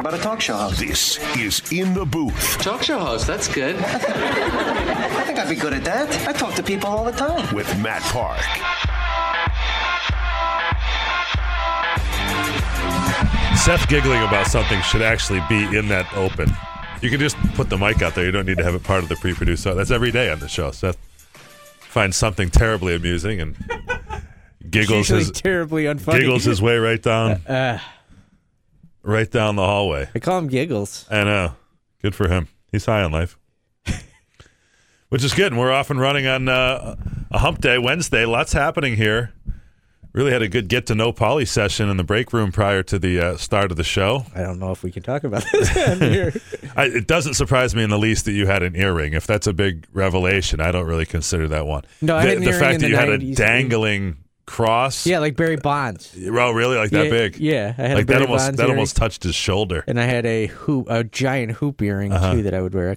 What about a talk show host? This is In the Booth Talk show host, that's good. I think I'd be good at that. I talk to people all the time. with Matt Park. Seth giggling about something should actually be in that open. You can just put the mic out there. You don't need to have it part of the pre-produced. So that's every day on the show. Seth finds something terribly amusing and giggles Usually his terribly unfunny. giggles his way right down Uh, right down the hallway. I call him Giggles. I know. Good for him. He's high on life. Which is good. And we're off and running on uh, a hump day, Wednesday. Lots happening here. Really had a good get to know Polly session in the break room prior to the uh, start of the show. I don't know if we can talk about this here. I, it doesn't surprise me in the least that you had an earring. If that's a big revelation, I don't really consider that one. No, I the, had an the earring fact in that the you had 90s. a dangling cross. yeah, like Barry Bonds. Oh, really? Like that yeah, big? Yeah, I had a Like that almost Bonds that earring, almost touched his shoulder. and I had a hoop, a giant hoop earring Uh-huh. too that I would wear.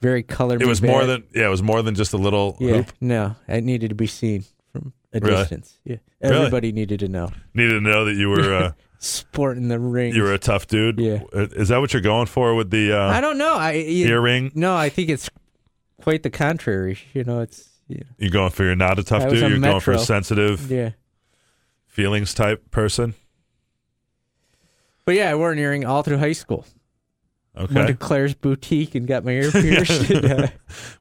Very color. It was more than yeah. It was more than just a little yeah. hoop. No, it needed to be seen from a Really? distance. Yeah, Really? everybody needed to know. Needed to know that you were. Uh, Sporting the ring. You were a tough dude. Yeah. Uh, Is that what you're going for with the uh, I don't know. I you, earring? No, I think it's quite the contrary. You know, it's yeah. You going for you're not a tough I was dude? a You're going for a Metro. sensitive yeah. feelings type person. But yeah, I wore an earring all through high school. Okay. Went to Okay. Claire's boutique and got my ear pierced. and, uh,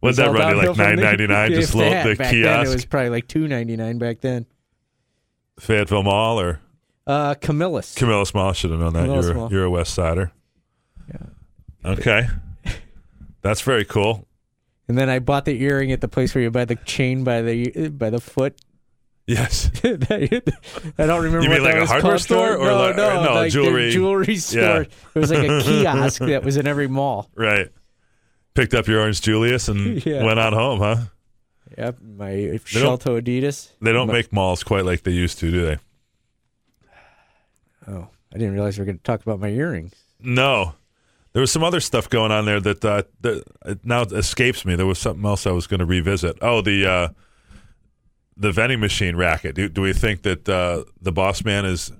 was that all run downhill like from nine there. ninety nine? Just If a little that. the back Then it kiosk, was probably like two ninety nine back then. Fayetteville Mall or Uh, Camillus. Camillus Mall. Should have known that. Camillus You're Mall. you're a West Sider. Yeah. Okay. That's very cool. And then I bought the earring at the place where you buy the chain by the by the foot. Yes. I don't remember. You mean like that a hardware store or no, like- no, or no, like jewelry- jewelry store. Yeah. It was like a kiosk that was in every mall. Right. Picked up your Orange Julius and Yeah. went on home, huh? Yep, my don't- Shelto Adidas. They don't My- make malls quite like they used to, do they? Oh, I didn't realize we were going to talk about my earrings. No. There was some other stuff going on there that, uh, that it now escapes me. There was something else I was going to revisit. Oh, the uh, the vending machine racket. Do, do we think that uh, the boss man is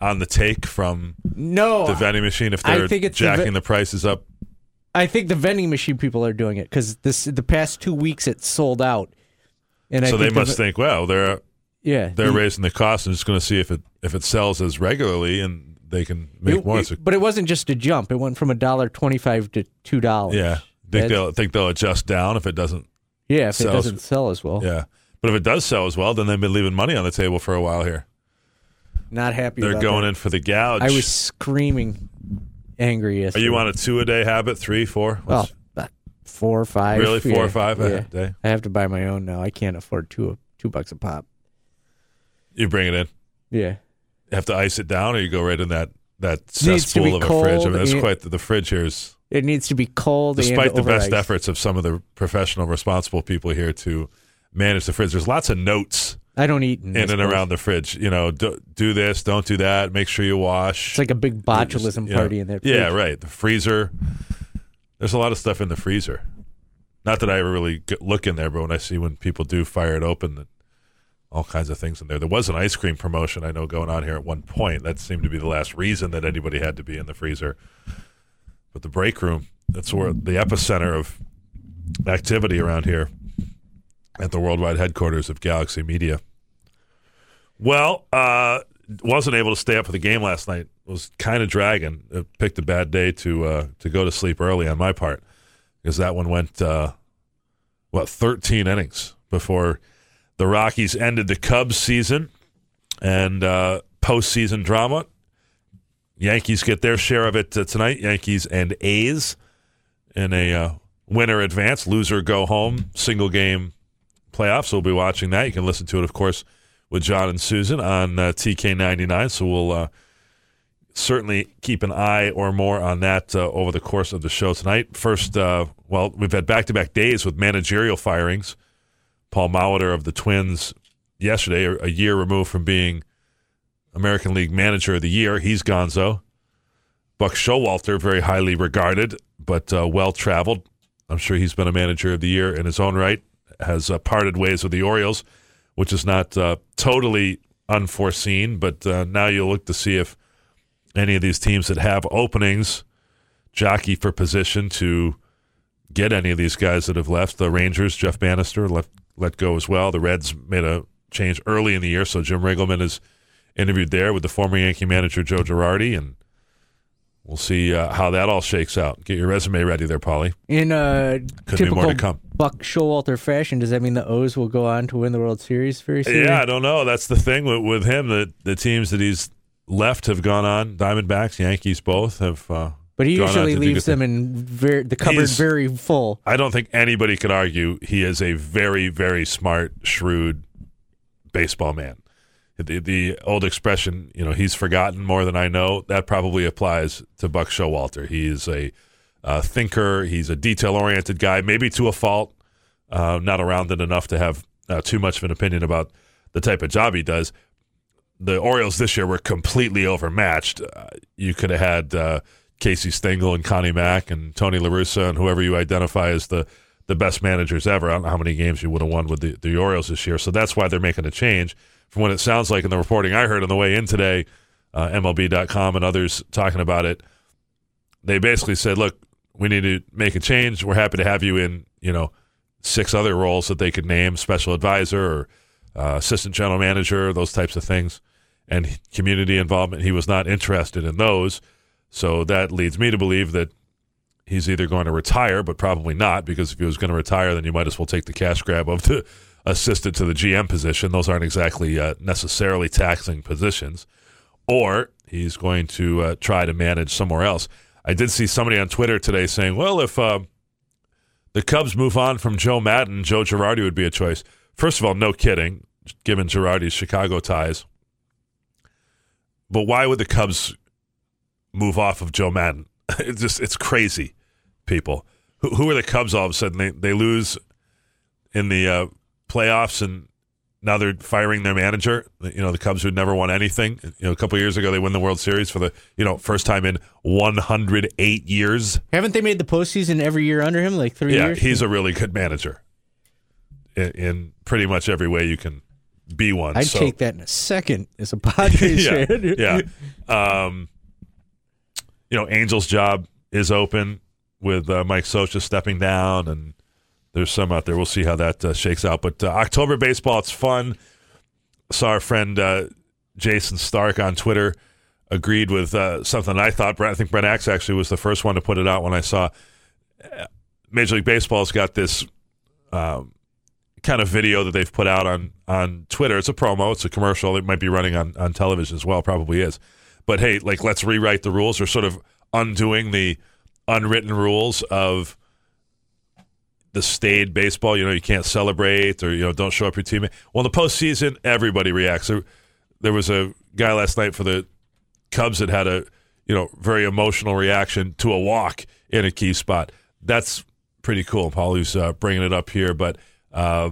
on the take from No, the vending machine if they're think it's the jacking ve- the prices up? I think the vending machine people are doing it because this the past two weeks it sold out, and I so they the- must think, well, they're yeah they're the- raising the cost and just going to see if it if it sells as regularly and they can make it- more. it- but it wasn't just a jump; it went from a dollar twenty five to two dollars. yeah, think That's- they'll think they'll adjust down if it doesn't. yeah. If it doesn't sell as well, Yeah, but if it does sell as well, then they've been leaving money on the table for a while here. not happy. They're going that. in for the gouge. I was screaming, angry Are you on a two a day habit? Three, four? Well, What's- four or five. Really? Four yeah, or five a day? I have to buy my own now. I can't afford two two bucks a pop. you bring it in. Yeah. Have to ice it down, or you go right in that that cesspool of a fridge. I mean, that's quite the, the fridge here is. It needs to be cold. Despite the best ice. efforts of some of the professional, responsible people here to manage the fridge, there's lots of notes I don't eat in, in and around the fridge. You know, do, do this, don't do that. Make sure you wash. It's like a big botulism know, party in there. Yeah, right. The freezer. There's a lot of stuff in the freezer. Not that I ever really look in there, but when I see when people do fire it open, all kinds of things in there. There was an ice cream promotion I know going on here at one point. That seemed to be the last reason that anybody had to be in the freezer. But the break room, that's where the epicenter of activity around here at the worldwide headquarters of Galaxy Media. Well, uh, wasn't able to stay up for the game last night. Was kind of dragging. Uh, picked a bad day to uh, to go to sleep early on my part because that one went uh, what 13 innings before the Rockies ended the Cubs season and uh, postseason drama. Yankees get their share of it uh, tonight. Yankees and A's in a uh, winner advance, loser go home, single game playoffs. We'll be watching that. You can listen to it, of course, with John and Susan on uh, TK99. So we'll uh, certainly keep an eye or more on that uh, over the course of the show tonight. First, uh, well, we've had back to back days with managerial firings Paul Molitor of the Twins yesterday, a year removed from being American League Manager of the Year. He's Gonzo. Buck Showalter, very highly regarded, but uh, well traveled. I'm sure he's been a Manager of the Year in his own right. Has uh, parted ways with the Orioles, which is not uh, totally unforeseen. But uh, now you'll look to see if any of these teams that have openings jockey for position to get any of these guys that have left. The Rangers, Jeff Banister, left let go as well. The Reds made a change early in the year, so Jim Riggleman is interviewed there with the former Yankee manager Joe Girardi, and we'll see uh, how that all shakes out. Get your resume ready there, Polly. In uh, Could be more typical to come. Buck Showalter fashion, does that mean the O's will go on to win the World Series very soon? Yeah, I don't know. That's the thing with, with him. The the teams that he's left have gone on. Diamondbacks, Yankees, both have. Uh, But he usually leaves them in ver- the cupboard He's- very full. I don't think anybody could argue he is a very, very smart, shrewd baseball man. The, the old expression, you know, he's forgotten more than I know, that probably applies to Buck Showalter. He is a uh, thinker. He's a detail oriented guy, maybe to a fault, uh, not around it enough to have uh, too much of an opinion about the type of job he does. The Orioles this year were completely overmatched. Uh, you could have had uh, Casey Stengel and Connie Mack and Tony La Russa and whoever you identify as the, the best managers ever. I don't know how many games you would have won with the, the Orioles this year. So that's why they're making a change. From what it sounds like in the reporting I heard on the way in today, uh, MLB.com and others talking about it, they basically said, look, we need to make a change. We're happy to have you in, you know, six other roles that they could name special advisor or uh, assistant general manager, those types of things, and community involvement. He was not interested in those. So that leads me to believe that he's either going to retire, but probably not, because if he was going to retire, then you might as well take the cash grab of the assistant to the GM position. Those aren't exactly uh, necessarily taxing positions. Or he's going to uh, try to manage somewhere else. I did see somebody on Twitter today saying, well, if uh, the Cubs move on from Joe Maddon, Joe Girardi would be a choice. First of all, no kidding, given Girardi's Chicago ties. But why would the Cubs move off of Joe Maddon? It's just it's crazy, people. Who, who are the Cubs all of a sudden? They they lose in the uh, playoffs and now they're firing their manager. You know, the Cubs who never won anything. You know, a couple of years ago they win the World Series for the you know first time in 108 years. Haven't they made the postseason every year under him, like three Yeah, years? he's a really good manager in, in pretty much every way you can be one. I'd So- take that in a second as a Padres yeah, fan. yeah. Um, you know, Angel's job is open with uh, Mike Scioscia stepping down, and there's some out there. We'll see how that uh, shakes out. But uh, October baseball, it's fun. Saw our friend uh, Jayson Stark on Twitter agreed with uh, something I thought. I think Brent Axe actually was the first one to put it out when I saw uh, Major League Baseball's got this um, kind of video that they've put out on on Twitter. It's a promo. It's a commercial. It might be running on on television as well. Probably is. But hey, like let's rewrite the rules or sort of undoing the unwritten rules of the staid baseball. You know, you can't celebrate or you know don't show up your teammate. Well, in the postseason, everybody reacts. There, there was a guy last night for the Cubs that had a you know very emotional reaction to a walk in a key spot. That's pretty cool. Paulu's uh, bringing it up here, but uh,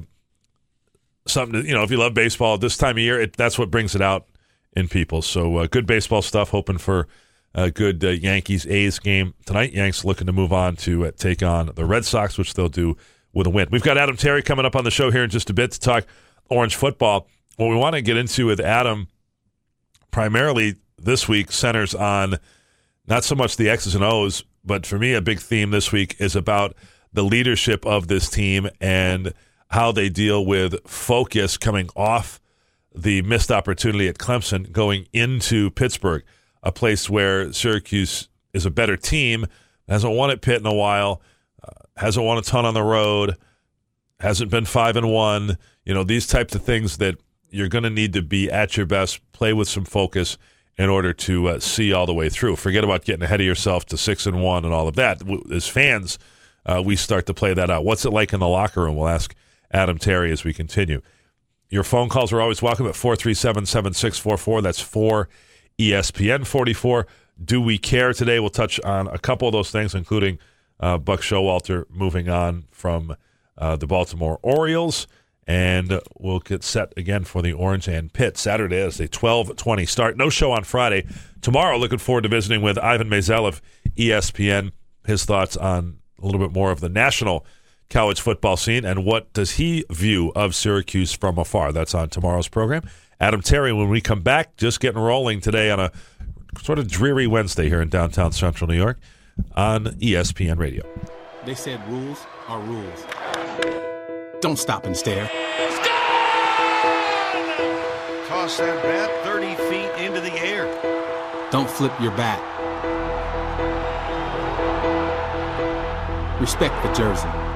something to, you know if you love baseball this time of year, it, that's what brings it out in people. So uh, good baseball stuff. Hoping for a good uh, Yankees A's game tonight. Yanks looking to move on to uh, take on the Red Sox, which they'll do with a win. We've got Adam Terry coming up on the show here in just a bit to talk Orange football. What we want to get into with Adam primarily this week centers on not so much the X's and O's, but for me, a big theme this week is about the leadership of this team and how they deal with focus coming off the missed opportunity at Clemson going into Pittsburgh, a place where Syracuse is a better team, hasn't won at Pitt in a while, uh, hasn't won a ton on the road, hasn't been five and one. You know these types of things that you're going to need to be at your best, play with some focus in order to uh, see all the way through. Forget about getting ahead of yourself to six and one and all of that. As fans, uh, we start to play that out. What's it like in the locker room? We'll ask Adam Terry as we continue. Your phone calls are always welcome at 437 7644. That's 4 ESPN 44. Do we care today? We'll touch on a couple of those things, including uh, Buck Showalter moving on from uh, the Baltimore Orioles and we'll get set again for the Orange and Pitt. Saturday is a 12:20 start. No show on Friday. Tomorrow, looking forward to visiting with Ivan Maisel of ESPN. His thoughts on a little bit more of the national college football scene and what does he view of Syracuse from afar. That's on tomorrow's program. Adam Terry, when we come back, just getting rolling today on a sort of dreary Wednesday here in downtown Central New York on ESPN Radio. They said rules are rules. Don't stop and stare. Toss that bat 30 feet into the air. Don't flip your bat. Respect the jersey.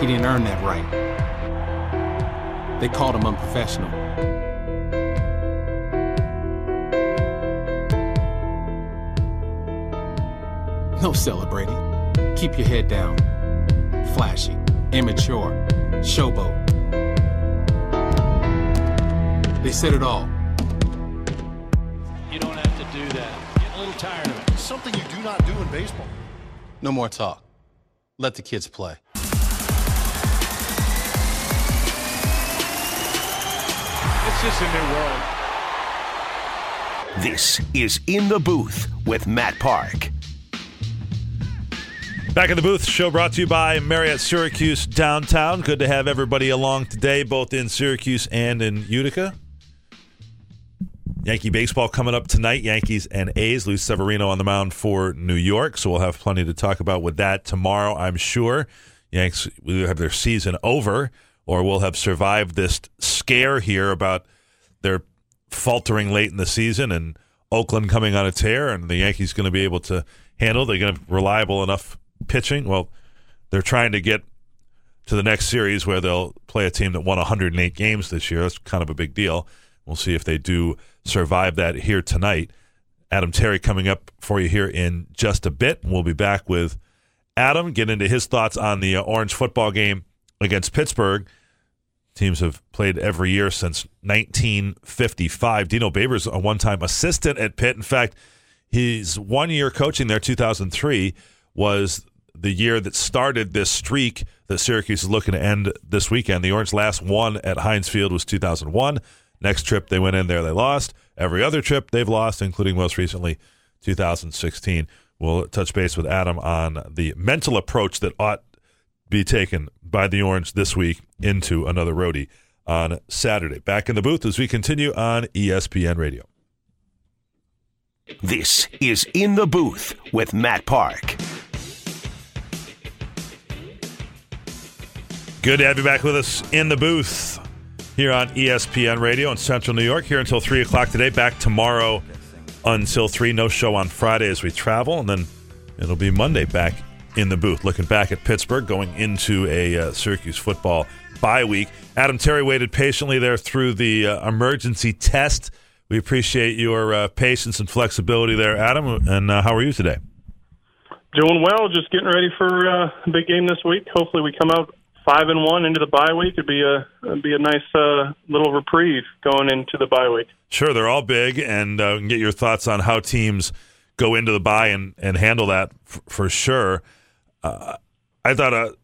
He didn't earn that right. They called him unprofessional. No celebrating. Keep your head down. Flashy, immature, showboat. They said it all. You don't have to do that. Get a little tired of it. It's Something you do not do in baseball. No more talk. Let the kids play. Just a new world. This is In the Booth with Matt Park. Back in the booth, show brought to you by Marriott Syracuse Downtown. Good to have everybody along today, both in Syracuse and in Utica. Yankee baseball coming up tonight. Yankees and A's. Luis Severino on the mound for New York, so we'll have plenty to talk about with that tomorrow. I'm sure. Yanks will have their season over, or will have survived this scare here about their faltering late in the season and Oakland coming on a tear, and the Yankees going to be able to handle. They're going to have reliable enough pitching. Well, they're trying to get to the next series where they'll play a team that won 108 games this year. That's kind of a big deal. We'll see if they do survive that here tonight. Adam Terry coming up for you here in just a bit. We'll be back with Adam, get into his thoughts on the uh, Orange football game against Pittsburgh. Teams have played every year since 1955. Dino Babers, a one time assistant at Pitt. In fact, his one year coaching there, 2003, was the year that started this streak that Syracuse is looking to end this weekend. The Orange last won at Heinz Field was 2001. Next trip they went in there, they lost. Every other trip they've lost, including most recently 2016. We'll touch base with Adam on the mental approach that ought be taken by the Orange this week into another roadie on Saturday. Back in the booth as we continue on ESPN Radio. This is In the Booth with Matt Park. Good to have you back with us in the booth here on ESPN Radio in Central New York. Here until 3 o'clock today. Back tomorrow until 3. No show on Friday as we travel. And then it'll be Monday back in the booth. Looking back at Pittsburgh going into a uh, Syracuse football bye week. Adam Terry waited patiently there through the uh, emergency test. We appreciate your uh, patience and flexibility there, Adam. And uh, how are you today? Doing well. Just getting ready for uh, a big game this week. Hopefully, we come out five and one into the bye week. It'd be a it'd be a nice uh, little reprieve going into the bye week. Sure, they're all big, and uh, we can get your thoughts on how teams go into the bye and, and handle that f- for sure. Uh, I thought a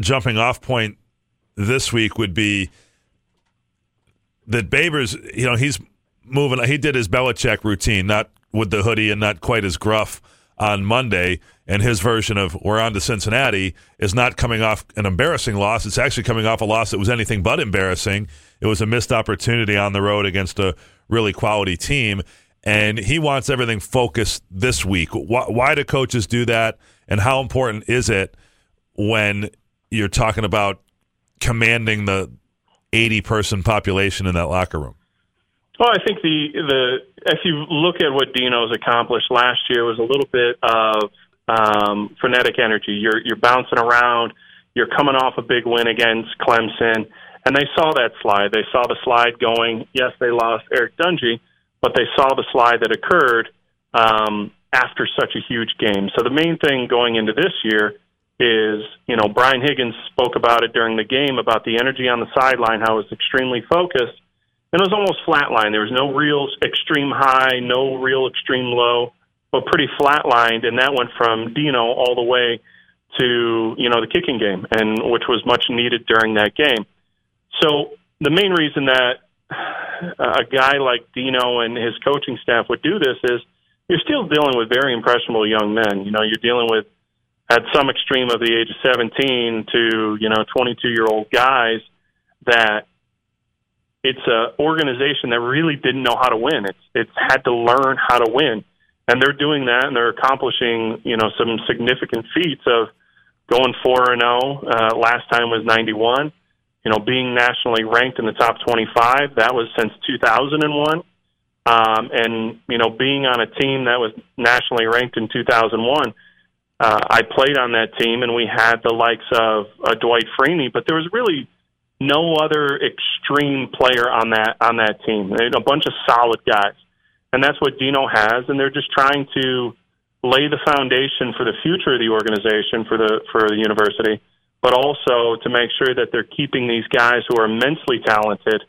jumping off point this week would be that Babers, you know, he's moving. He did his Belichick routine, not with the hoodie and not quite as gruff on Monday. And his version of "We're on to Cincinnati" is not coming off an embarrassing loss. It's actually coming off a loss that was anything but embarrassing. It was a missed opportunity on the road against a really quality team, and he wants everything focused this week. Why, why do coaches do that? And how important is it when you're talking about commanding the 80 person population in that locker room? Well, I think the the if you look at what Dino's accomplished last year was a little bit of um, frenetic energy. You're you're bouncing around. You're coming off a big win against Clemson, and they saw that slide. They saw the slide going. Yes, they lost Eric Dungey, but they saw the slide that occurred um, after such a huge game. So the main thing going into this year is, you know, Brian Higgins spoke about it during the game about the energy on the sideline, how it was extremely focused, and it was almost flatline. There was no real extreme high, no real extreme low, but pretty flatlined, and that went from Dino all the way to you know the kicking game, and which was much needed during that game. So the main reason that a guy like Dino and his coaching staff would do this is you're still dealing with very impressionable young men. You know, you're dealing with at some extreme of the age of 17 to you know 22 year old guys that it's a organization that really didn't know how to win. It's it's had to learn how to win, and they're doing that, and they're accomplishing you know some significant feats of going four and zero. Uh, last time was ninety one. You know, being nationally ranked in the top twenty five. That was since two thousand and one. Um, and you know, being on a team that was nationally ranked in 2001, uh, I played on that team, and we had the likes of uh, Dwight Freeney, but there was really no other extreme player on that on that team. A bunch of solid guys, and that's what Dino has. And they're just trying to lay the foundation for the future of the organization for the for the university, but also to make sure that they're keeping these guys who are immensely talented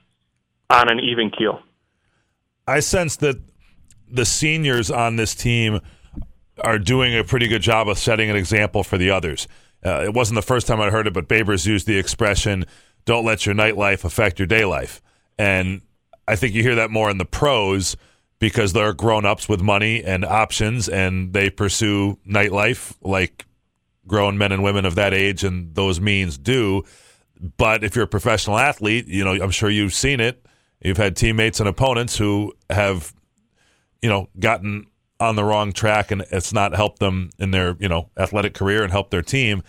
on an even keel. I sense that the seniors on this team are doing a pretty good job of setting an example for the others. Uh, it wasn't the first time I heard it, but Babers used the expression, don't let your nightlife affect your day life. And I think you hear that more in the pros because they're grown ups with money and options and they pursue nightlife like grown men and women of that age and those means do. But if you're a professional athlete, you know, I'm sure you've seen it You've had teammates and opponents who have, you know, gotten on the wrong track and it's not helped them in their, you know, athletic career and helped their team.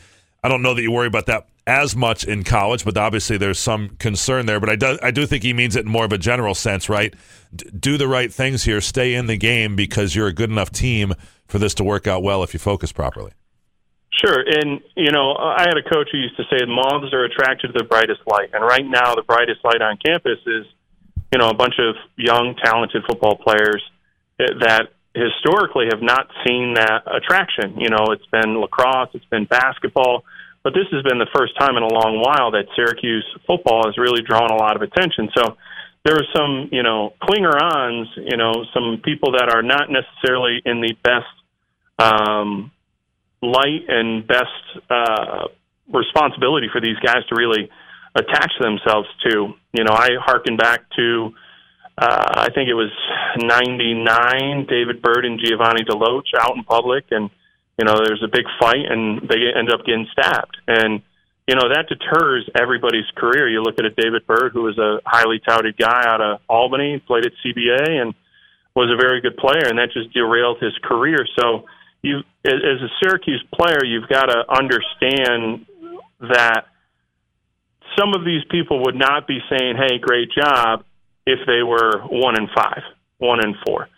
I don't know that you worry about that as much in college, but obviously there's some concern there. But I do, I do think he means it in more of a general sense, right? D- do the right things here, stay in the game because you're a good enough team for this to work out well if you focus properly. Sure, and you know, I had a coach who used to say moths are attracted to the brightest light, and right now the brightest light on campus is you know, a bunch of young, talented football players that historically have not seen that attraction. You know, it's been lacrosse, it's been basketball, but this has been the first time in a long while that Syracuse football has really drawn a lot of attention. So there are some, you know, clinger-ons, you know, some people that are not necessarily in the best um, light and best uh, responsibility for these guys to really attach themselves to. You know, I harken back to uh, I think it was '99. David Byrd and Giovanni DeLoach out in public, and you know, there's a big fight, and they end up getting stabbed, and you know that deters everybody's career. You look at a David Byrd, who was a highly touted guy out of Albany, played at CBA, and was a very good player, and that just derailed his career. So, you, as a Syracuse player, you've got to understand that some of these people would not be saying, "Hey, great job," if they were one in five, one in four.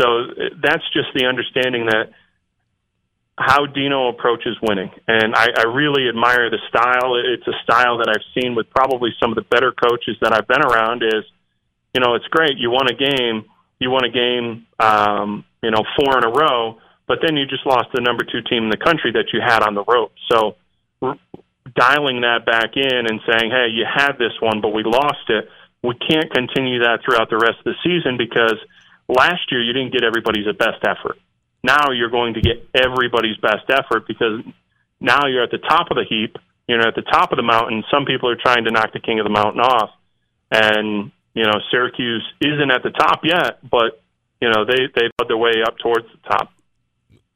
So that's just the understanding that how Dino approaches winning, and I, I really admire the style. It's a style that I've seen with probably some of the better coaches that I've been around. Is you know, it's great. You won a game. You won a game. Um, you know, four in a row. But then you just lost the number two team in the country that you had on the rope. So dialing that back in and saying, hey, you had this one, but we lost it. We can't continue that throughout the rest of the season because last year you didn't get everybody's best effort. Now you're going to get everybody's best effort because now you're at the top of the heap. You're at the top of the mountain. Some people are trying to knock the king of the mountain off. And, you know, Syracuse isn't at the top yet, but, you know, they, they've led their way up towards the top.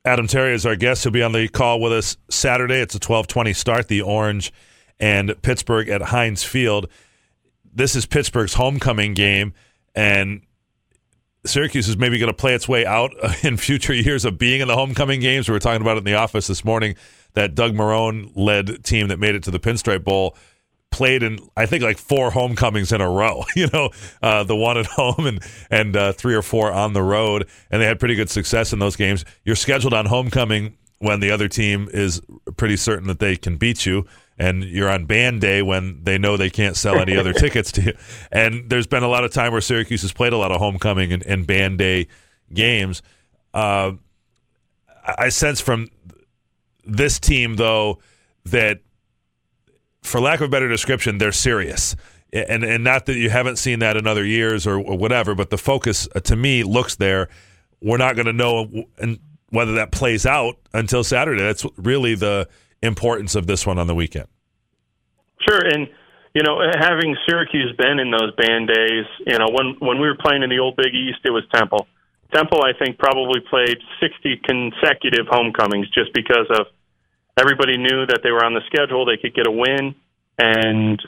Adam Terry is our guest. He'll be on the call with us Saturday. It's a 1220 start, the Orange and Pittsburgh at Heinz Field. This is Pittsburgh's homecoming game, and Syracuse is maybe going to play its way out in future years of being in the homecoming games. We were talking about it in the office this morning. That Doug Marrone led team that made it to the Pinstripe Bowl played in I think like four homecomings in a row. You know, uh, the one at home and and uh, three or four on the road, and they had pretty good success in those games. You're scheduled on homecoming when the other team is pretty certain that they can beat you. And you're on band day when they know they can't sell any other tickets to you. And there's been a lot of time where Syracuse has played a lot of homecoming and, and band day games. Uh, I sense from this team, though, that for lack of a better description, they're serious. And and not that you haven't seen that in other years or, whatever, but the focus uh, to me looks there. We're not going to know and whether that plays out until Saturday. That's really the importance of this one on the weekend. Sure, and you know, having Syracuse been in those band days, you know, when when we were playing in the old Big East, it was Temple. Temple, I think, probably played 60 consecutive homecomings just because of everybody knew that they were on the schedule, they could get a win, and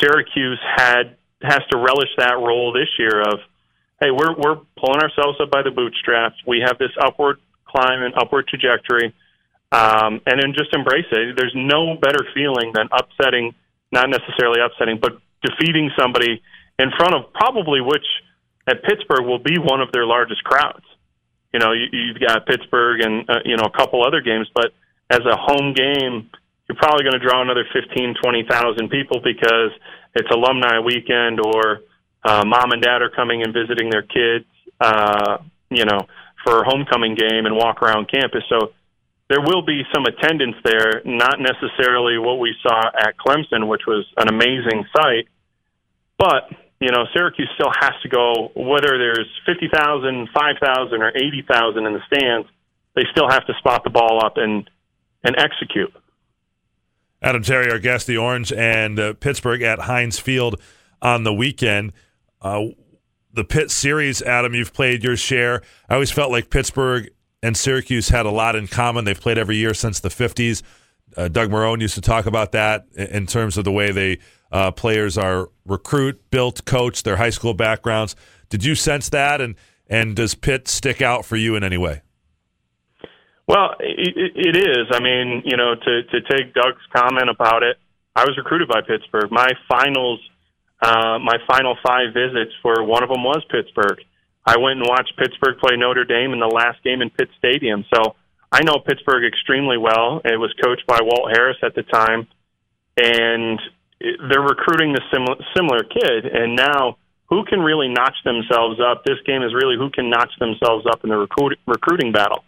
Syracuse had has to relish that role this year of, hey, we're we're pulling ourselves up by the bootstraps. We have this upward climb and upward trajectory, um, and then just embrace it. There's no better feeling than upsetting, not necessarily upsetting, but defeating somebody in front of probably which at Pittsburgh will be one of their largest crowds. You know, you, you've got Pittsburgh and uh, you know a couple other games, but as a home game, you're probably going to draw another fifteen, twenty thousand people because it's alumni weekend or uh, mom and dad are coming and visiting their kids, uh, you know, for a homecoming game and walk around campus. So there will be some attendance there, not necessarily what we saw at Clemson, which was an amazing sight, but you know, Syracuse still has to go, whether there's 50,000, 5,000, or 80,000 in the stands, they still have to spot the ball up and, and execute. Adam Terry, our guest, the Orange and uh, Pittsburgh at Heinz Field on the weekend. Uh, the Pitt series, Adam, you've played your share. I always felt like Pittsburgh and Syracuse had a lot in common. They've played every year since the 50s. Uh, Doug Marrone used to talk about that in terms of the way they uh, players are recruit, built, coach, their high school backgrounds. Did you sense that, and and does Pitt stick out for you in any way? Well, it, it is. I mean, you know, to to take Doug's comment about it, I was recruited by Pittsburgh. My finals, uh, my final five visits for one of them was Pittsburgh. I went and watched Pittsburgh play Notre Dame in the last game in Pitt Stadium. So I know Pittsburgh extremely well. It was coached by Walt Harris at the time, and they're recruiting the similar similar kid, and now who can really notch themselves up? This game is really who can notch themselves up in the recruit, recruiting battle.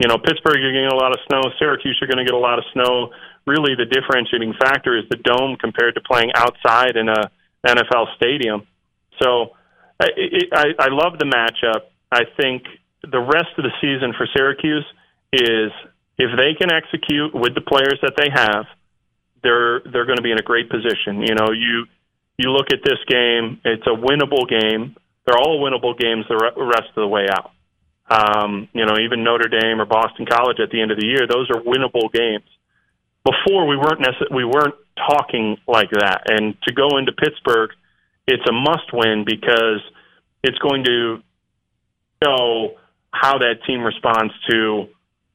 You know, Pittsburgh, you're getting a lot of snow. Syracuse, you're going to get a lot of snow. Really, the differentiating factor is the dome compared to playing outside in a NFL stadium. So, I, I, I love the matchup. I think the rest of the season for Syracuse is if they can execute with the players that they have – they're they're going to be in a great position. You know, you you look at this game; it's a winnable game. They're all winnable games the rest of the way out. Um, you know, even Notre Dame or Boston College at the end of the year; those are winnable games. Before we weren't necess- we weren't talking like that, and to go into Pittsburgh, it's a must win because it's going to show how that team responds to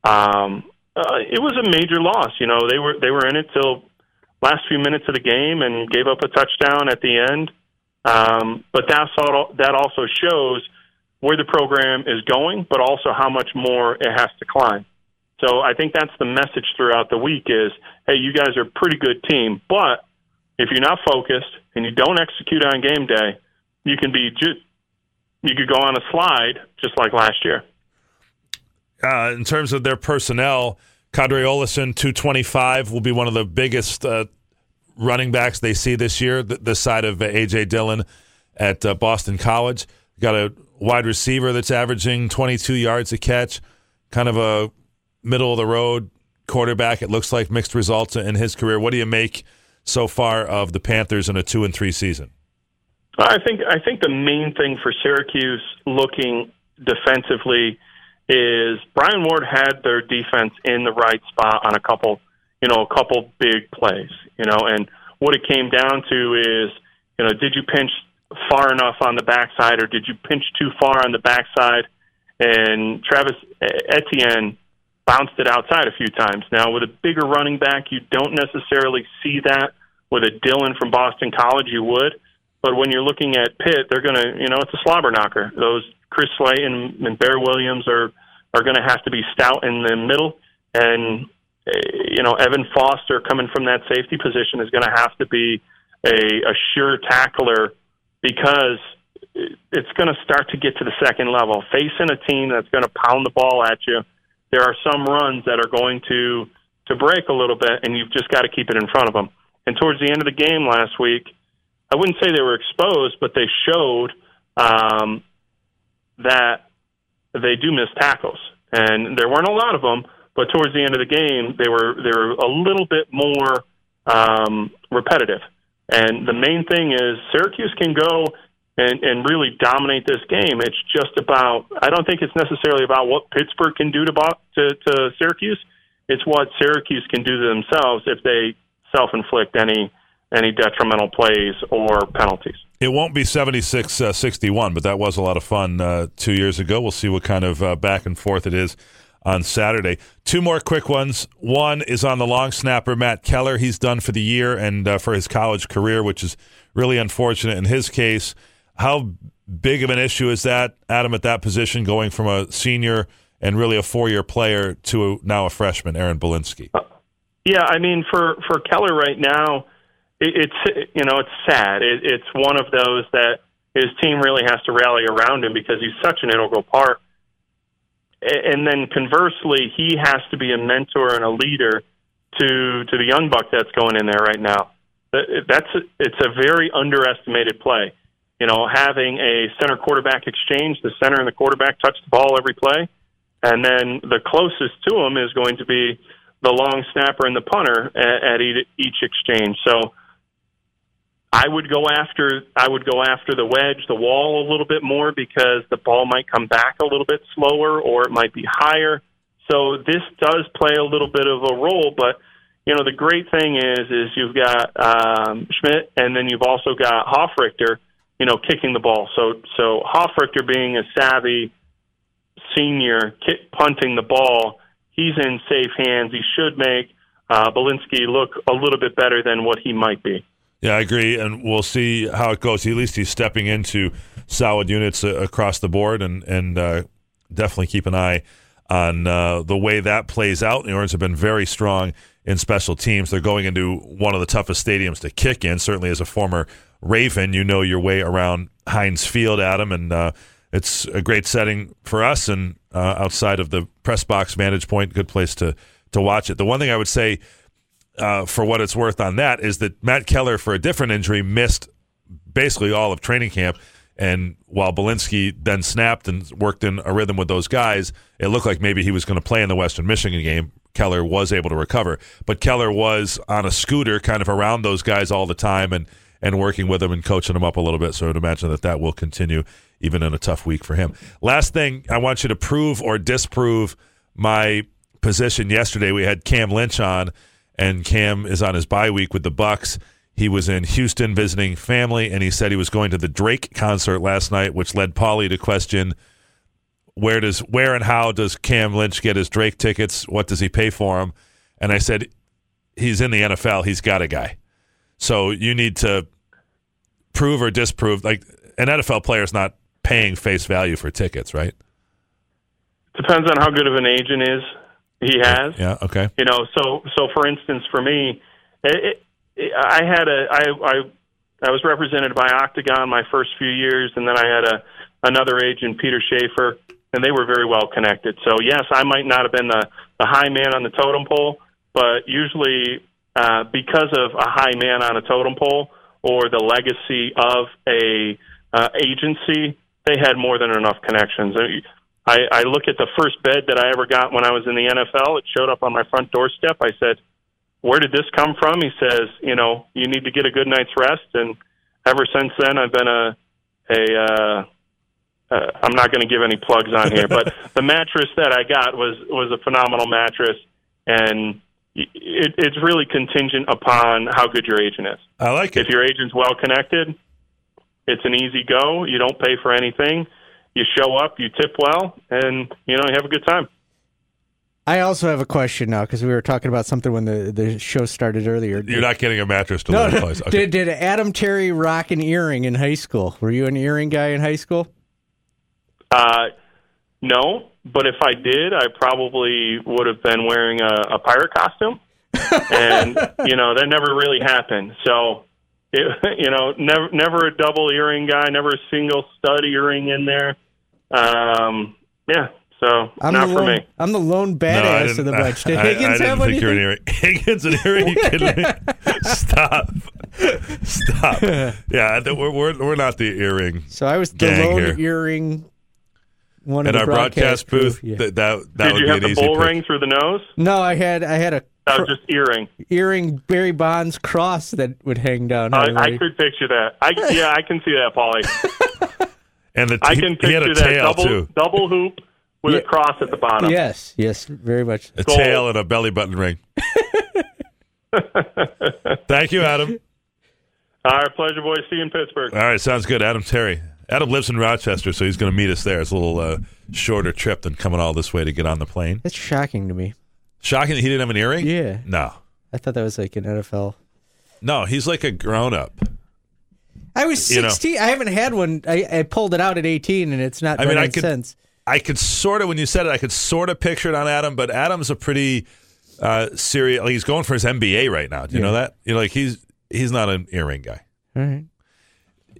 um, uh, it was a major loss. You know, they were they were in it till last few minutes of the game and gave up a touchdown at the end. Um, but that's all, that also shows where the program is going, but also how much more it has to climb. So I think that's the message throughout the week is, hey, you guys are a pretty good team, but if you're not focused and you don't execute on game day, you can be just you could go on a slide just like last year. Uh, in terms of their personnel, Qadree Ollison, 225, will be one of the biggest uh, running backs they see this year, this side of A.J. Dillon at uh, Boston College. Got a wide receiver that's averaging 22 yards a catch, kind of a middle of the road quarterback. It looks like mixed results in his career. What do you make so far of the Panthers in a two and three season? I think I think the main thing for Syracuse looking defensively is Brian Ward had their defense in the right spot on a couple, you know, a couple big plays, you know, and what it came down to is, you know, did you pinch far enough on the backside or did you pinch too far on the backside? And Travis Etienne bounced it outside a few times. Now, with a bigger running back, you don't necessarily see that. With a Dillon from Boston College, you would. But when you're looking at Pitt, they're going to, you know, it's a slobber knocker. Those Chris Slayton and Bear Williams are are going to have to be stout in the middle, and eh, you know Evan Foster coming from that safety position is going to have to be a, a sure tackler because it's going to start to get to the second level. Facing a team that's going to pound the ball at you, there are some runs that are going to to break a little bit, and you've just got to keep it in front of them. And towards the end of the game last week, I wouldn't say they were exposed, but they showed um, that they do miss tackles, and there weren't a lot of them. but towards the end of the game, they were they were a little bit more um, repetitive. And the main thing is Syracuse can go and, and really dominate this game. It's just about I don't think it's necessarily about what Pittsburgh can do to, to, to Syracuse. It's what Syracuse can do to themselves if they self inflict any any detrimental plays or penalties. It won't be 76 uh, 61, but that was a lot of fun uh, two years ago. We'll see what kind of uh, back and forth it is on Saturday. Two more quick ones. One is on the long snapper, Matt Keller. He's done for the year and uh, for his college career, which is really unfortunate in his case. How big of an issue is that, Adam, at that position, going from a senior and really a four year player to a, now a freshman, Aaron Belinsky? Yeah, I mean, for, for Keller right now, it, it's you know it's sad. It, it's one of those that his team really has to rally around him because he's such an integral part. And then conversely, he has to be a mentor and a leader to to the young buck that's going in there right now. That's it's a very underestimated play. You know, having a center quarterback exchange, the center and the quarterback touch the ball every play, and then the closest to him is going to be the long snapper and the punter at, at each exchange. So I would go after I would go after the wedge, the wall a little bit more because the ball might come back a little bit slower or it might be higher. So this does play a little bit of a role, but you know the great thing is is you've got um, Szmyt and then you've also got Hofrichter, you know, kicking the ball. So so Hofrichter being a savvy senior, kick, punting the ball, he's in safe hands. He should make uh, Belinsky look a little bit better than what he might be. Yeah, I agree, and we'll see how it goes. At least he's stepping into solid units uh, across the board, and and uh, definitely keep an eye on uh, the way that plays out. The Orange have been very strong in special teams. They're going into one of the toughest stadiums to kick in. Certainly, as a former Raven, you know your way around Heinz Field, Adam, and uh, it's a great setting for us. And uh, outside of the press box vantage point, good place to to watch it. The one thing I would say uh, for what it's worth on that is that Matt Keller, for a different injury, missed basically all of training camp. And while Belinsky then snapped and worked in a rhythm with those guys, it looked like maybe he was going to play in the Western Michigan game. Keller was able to recover, but Keller was on a scooter, kind of around those guys all the time, and and working with them and coaching them up a little bit. So I'd imagine that that will continue even in a tough week for him. Last thing, I want you to prove or disprove my position. Yesterday we had Cam Lynch on and Cam is on his bye week with the Bucs. He was in Houston visiting family, and he said he was going to the Drake concert last night, which led Paulie to question where does where and how does Cam Lynch get his Drake tickets? What does he pay for them? And I said he's in the NFL. He's got a guy. So you need to prove or disprove. Like an NFL player is not paying face value for tickets, right? Depends on how good of an agent is he has. Yeah. Okay. You know, so so for instance, for me, it, it, I had a I I I was represented by Octagon my first few years, and then I had a another agent, Peter Schaefer, and they were very well connected. So yes, I might not have been the the high man on the totem pole, but usually uh, because of a high man on a totem pole or the legacy of a uh, agency, they had more than enough connections. I, I look at the first bed that I ever got when I was in the NFL. It showed up on my front doorstep. I said, "Where did this come from?" He says, "You know, you need to get a good night's rest." And ever since then, I've been a a uh, uh, I'm not going to give any plugs on here, but the mattress that I got was was a phenomenal mattress, and it, it's really contingent upon how good your agent is. I like it. If your agent's well connected, it's an easy go. You don't pay for anything you show up, you tip well, and you know you have a good time. I also have a question now because we were talking about something when the, the show started earlier. You're not getting a mattress to no, no. place. Okay. Did, did Adam Terry rock an earring in high school? Were you an earring guy in high school? Uh, no, but if I did, I probably would have been wearing a, a pirate costume, and you know that never really happened. So it, you know, never never a double earring guy, never a single stud earring in there. Um, yeah, so I'm not the for lone, me. I'm the lone badass no, of the bunch. Did Higgins I, I have didn't think you're an earring. Higgins an earring? You kidding me? Stop. Stop. Yeah, we're, we're we're not the earring. So I was the gang lone here. earring one At of the our broadcast crew. booth, Yeah. th- that that Did would you be have an the easy bull pick. ring through the nose? No, I had I had a That was just earring. earring Barry Bonds cross that would hang down. I, I could picture that. I yeah, I can see that, Paulie. And the I he- can he had picture a that tail double too, double hoop with Yeah. a cross at the bottom. Yes, yes, very much. a Gold. tail and a belly button ring. Thank you, Adam. All right, pleasure, boys. See you in Pittsburgh. All right, sounds good. Adam Terry. Adam lives in Rochester, so he's going to meet us there. It's a little uh, shorter trip than coming all this way to get on the plane. That's shocking to me. Shocking that he didn't have an earring. Yeah. No, I thought that was like an NFL. no, he's like a grown up. I was You know. 16. I haven't had one. I, I pulled it out at 18, and it's not I mean, I could- since. I could sort of, when you said it, I could sort of picture it on Adam, but Adam's a pretty uh, serious. Like he's going for his MBA right now. Do you know that? You know, like he's he's not an earring guy. All right.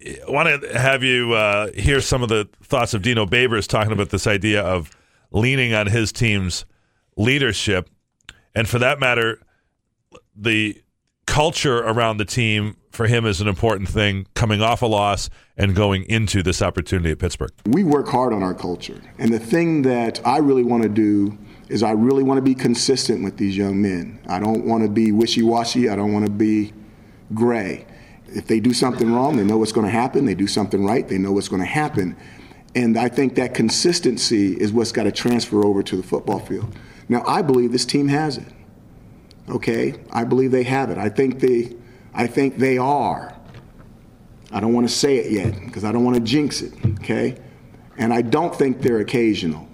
I want to have you uh, hear some of the thoughts of Dino Babers talking about this idea of leaning on his team's leadership, and for that matter, the culture around the team for him is an important thing. Coming off a loss and going into this opportunity at Pittsburgh. We work hard on our culture. And the thing that I really want to do is I really want to be consistent with these young men. I don't want to be wishy washy. I don't want to be gray. If they do something wrong, they know what's going to happen. They do something right, they know what's going to happen. And I think that consistency is what's got to transfer over to the football field. Now, I believe this team has it. Okay? I believe they have it. I think they I think they are. I don't want to say it yet because I don't want to jinx it, okay? And I don't think they're occasional,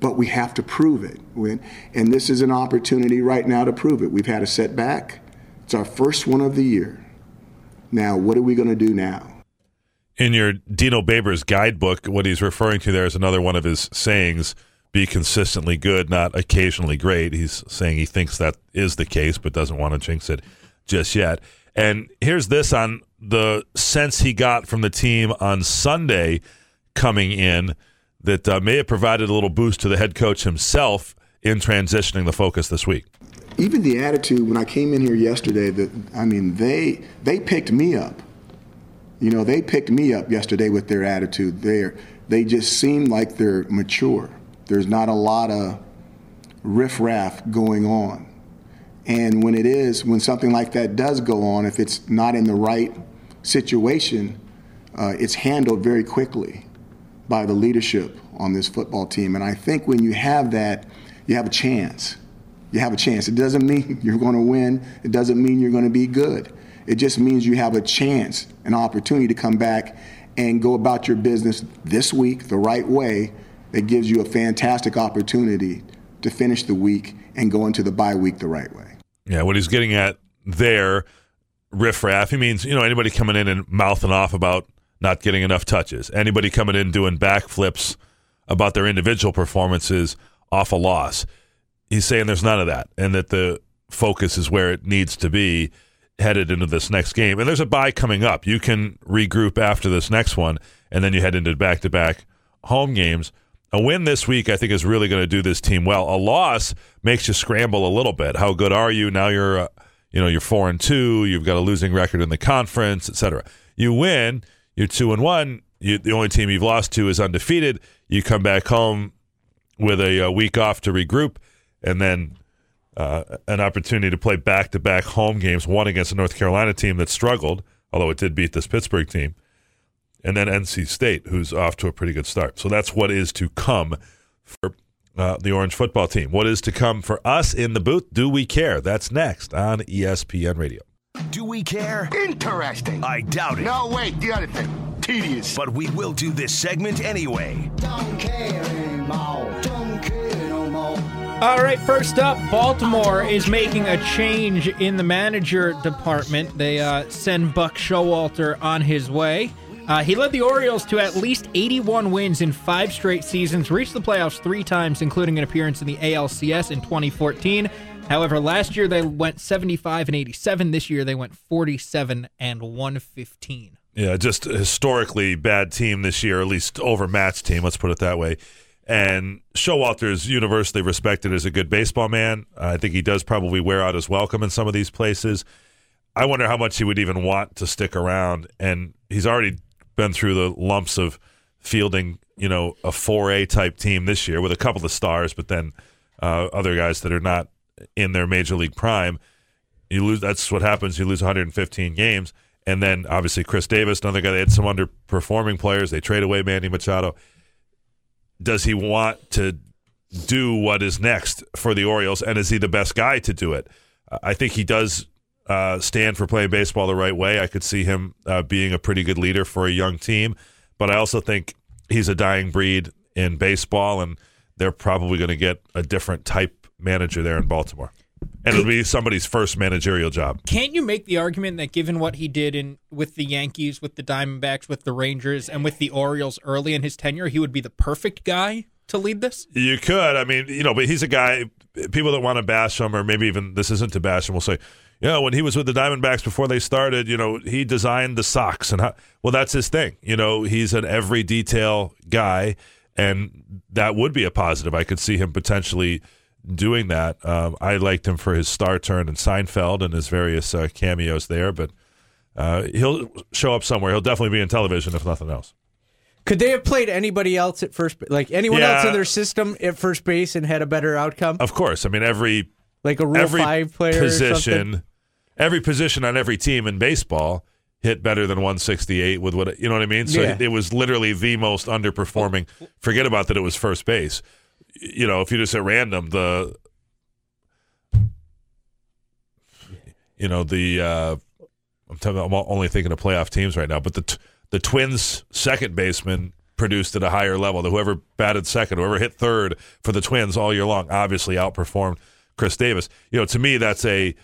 but we have to prove it. And this is an opportunity right now to prove it. We've had a setback. It's our first one of the year. Now, what are we going to do now? in your Dino Babers guidebook, what he's referring to there is another one of his sayings be consistently good, not occasionally great. He's saying he thinks that is the case, but doesn't want to jinx it just yet. And here's this on the sense he got from the team on Sunday coming in that uh, may have provided a little boost to the head coach himself in transitioning the focus this week. Even the attitude when I came in here yesterday, that I mean, they they picked me up. You know, they picked me up yesterday with their attitude. They they just seem like they're mature. There's not a lot of riffraff going on. And when it is, when something like that does go on, if it's not in the right situation, uh, it's handled very quickly by the leadership on this football team. And I think when you have that, you have a chance. You have a chance. It doesn't mean you're going to win, it doesn't mean you're going to be good. It just means you have a chance, an opportunity to come back and go about your business this week the right way that gives you a fantastic opportunity to finish the week and go into the bye week the right way. Yeah, what he's getting at there, riffraff, he means, you know, anybody coming in and mouthing off about not getting enough touches, anybody coming in doing backflips about their individual performances off a loss. He's saying there's none of that and that the focus is where it needs to be headed into this next game. And there's a bye coming up. You can regroup after this next one, and then you head into back to back home games. A win this week, I think, is really going to do this team well. A loss makes you scramble a little bit. How good are you now? You're, uh, you know, you're four and two. You've got a losing record in the conference, etc. You win, you're two and one. You, the only team you've lost to is undefeated. You come back home with a, a week off to regroup, and then uh, an opportunity to play back to back home games. One against a North Carolina team that struggled, although it did beat this Pittsburgh team and then NC State, who's off to a pretty good start. So that's what is to come for uh, the Orange football team. What is to come for us in the booth? Do we care? That's next on ESPN Radio. Do we care? Interesting. I doubt it. No, wait, the other thing. Tedious. But we will do this segment anyway. Don't care anymore. All right, first up, Baltimore is making a change in the manager department. They uh, send Buck Showalter on his way. Uh, he led the Orioles to at least 81 wins in five straight seasons, reached the playoffs three times, including an appearance in the ALCS in 2014. However, last year they went 75 and 87. This year they went 47 and 115. Yeah, just historically bad team this year, at least overmatched team, let's put it that way. And Showalter is universally respected as a good baseball man. I think he does probably wear out his welcome in some of these places. I wonder how much he would even want to stick around. And he's already been through the lumps of fielding, you know, a 4A type team this year with a couple of stars, but then uh, other guys that are not in their major league prime. You lose. That's what happens. You lose 115 games, and then obviously Chris Davis, another guy. They had some underperforming players. They trade away Manny Machado. Does he want to do what is next for the Orioles, and is he the best guy to do it? I think he does uh, stand for playing baseball the right way. I could see him uh, being a pretty good leader for a young team, but I also think he's a dying breed in baseball, and they're probably going to get a different type manager there in Baltimore. And it'll be somebody's first managerial job. Can't you make the argument that given what he did in with the Yankees, with the Diamondbacks, with the Rangers, and with the Orioles early in his tenure, he would be the perfect guy to lead this? You could. I mean, you know, but he's a guy, people that want to bash him, or maybe even this isn't to bash him, will say, you know, when he was with the Diamondbacks before they started, you know, he designed the socks. And how, well, that's his thing. You know, he's an every detail guy, and that would be a positive. I could see him potentially doing that. Um, I liked him for his star turn in Seinfeld and his various uh, cameos there, but uh, he'll show up somewhere. He'll definitely be in television, if nothing else. Could they have played anybody else at first, like anyone Yeah. else in their system at first base and had a better outcome? Of course. I mean, every Like a Rule 5 player position, every position on every team in baseball hit better than 168 with what you know what I mean. So Yeah. it was literally the most underperforming. Forget about that; it was first base. You know, if you just at random the, you know the, uh, I'm, telling, I'm only thinking of playoff teams right now, but the t- the Twins second baseman produced at a higher level. The whoever batted second, whoever hit third for the Twins all year long, obviously outperformed Chris Davis. You know, to me, that's a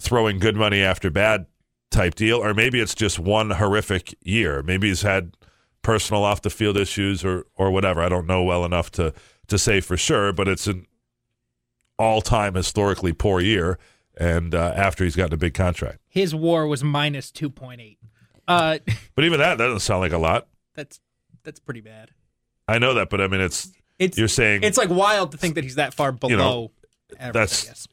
throwing good money after bad type deal, or maybe it's just one horrific year. Maybe he's had personal off the field issues or or whatever. I don't know well enough to to say for sure, but it's an all time historically poor year. And uh, after he's gotten a big contract, His WAR was minus two point eight. Uh, but even that doesn't sound like a lot. that's that's pretty bad. I know that, but I mean, it's, It's you're saying it's like wild to think that he's that far below. You know, average, that's- I guess.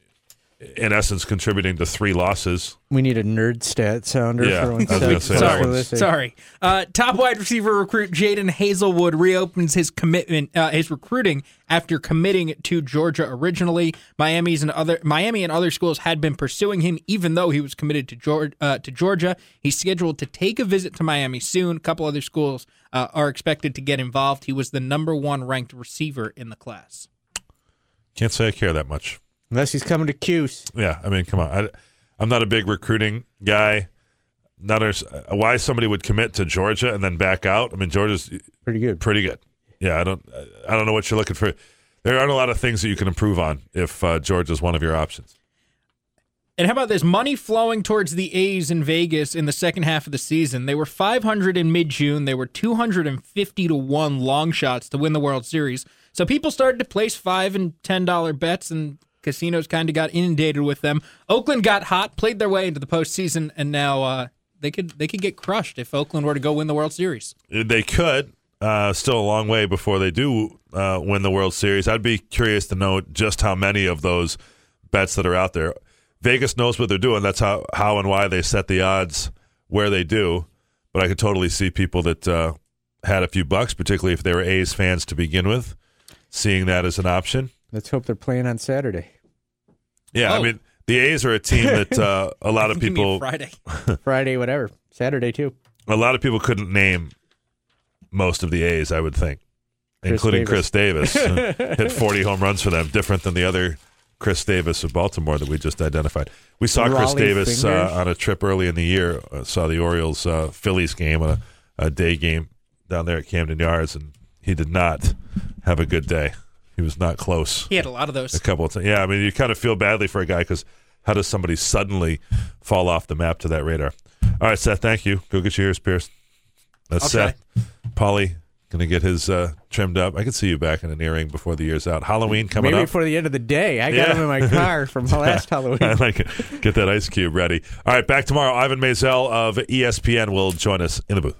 In essence contributing to three losses. We need a nerd stat sounder Yeah, for one I was gonna say that Sorry, sorry. Uh, top wide receiver recruit Jadon Haselwood reopens his commitment, uh, his recruiting after committing to Georgia originally. Miami's and other Miami and other schools had been pursuing him, even though he was committed to Georgia. Uh, to Georgia, he's scheduled to take a visit to Miami soon. A couple other schools uh, are expected to get involved. He was the number one ranked receiver in the class. Can't say I care that much. Unless he's coming to Cuse. Yeah, I mean, come on. I, I'm not a big recruiting guy. Not a, why somebody would commit to Georgia and then back out. I mean, Georgia's pretty good. Pretty good. Yeah, I don't. I don't know what you're looking for. There aren't a lot of things that you can improve on if uh, Georgia's one of your options. And how about this? Money flowing towards the A's in Vegas in the second half of the season. They were 500 in mid June. They were 250 to 1 long shots to win the World Series. So people started to place 5 and $10 bets, and casinos kind of got inundated with them. Oakland got hot, played their way into the postseason, and now uh, they could they could get crushed if Oakland were to go win the World Series. They could. Uh, still a long way before they do uh, win the World Series. I'd be curious to know just how many of those bets that are out there. Vegas knows what they're doing. That's how, how and why they set the odds where they do. But I could totally see people that uh, had a few bucks, particularly if they were A's fans to begin with, seeing that as an option. Let's hope they're playing on Saturday. Yeah, I Oh. mean, the A's are a team that uh, a lot of people Friday. Friday, whatever. Saturday, too. a lot of people couldn't name most of the A's, I would think, Khris including Davis. Khris Davis. hit 40 home runs for them, different than the other Chris Davis of Baltimore that we just identified. We saw Chris Davis uh, on a trip early in the year, uh, saw the Orioles uh, Phillies game, a, a day game down there at Camden Yards, and he did not have a good day. He was not close He had a lot of those. a couple of times. Yeah, I mean, you kind of feel badly for a guy because how does somebody suddenly fall off the map to that radar? All right, Seth, thank you. Go get your ears pierced. That's Okay. Seth. Polly going to get his uh, trimmed up. I can see you back in an earring before the year's out. Halloween coming Maybe up. before the end of the day. I got Yeah. him in my car from last Halloween. I like it. Get that ice cube ready. All right, back tomorrow. Ivan Maisel of ESPN will join us in the booth.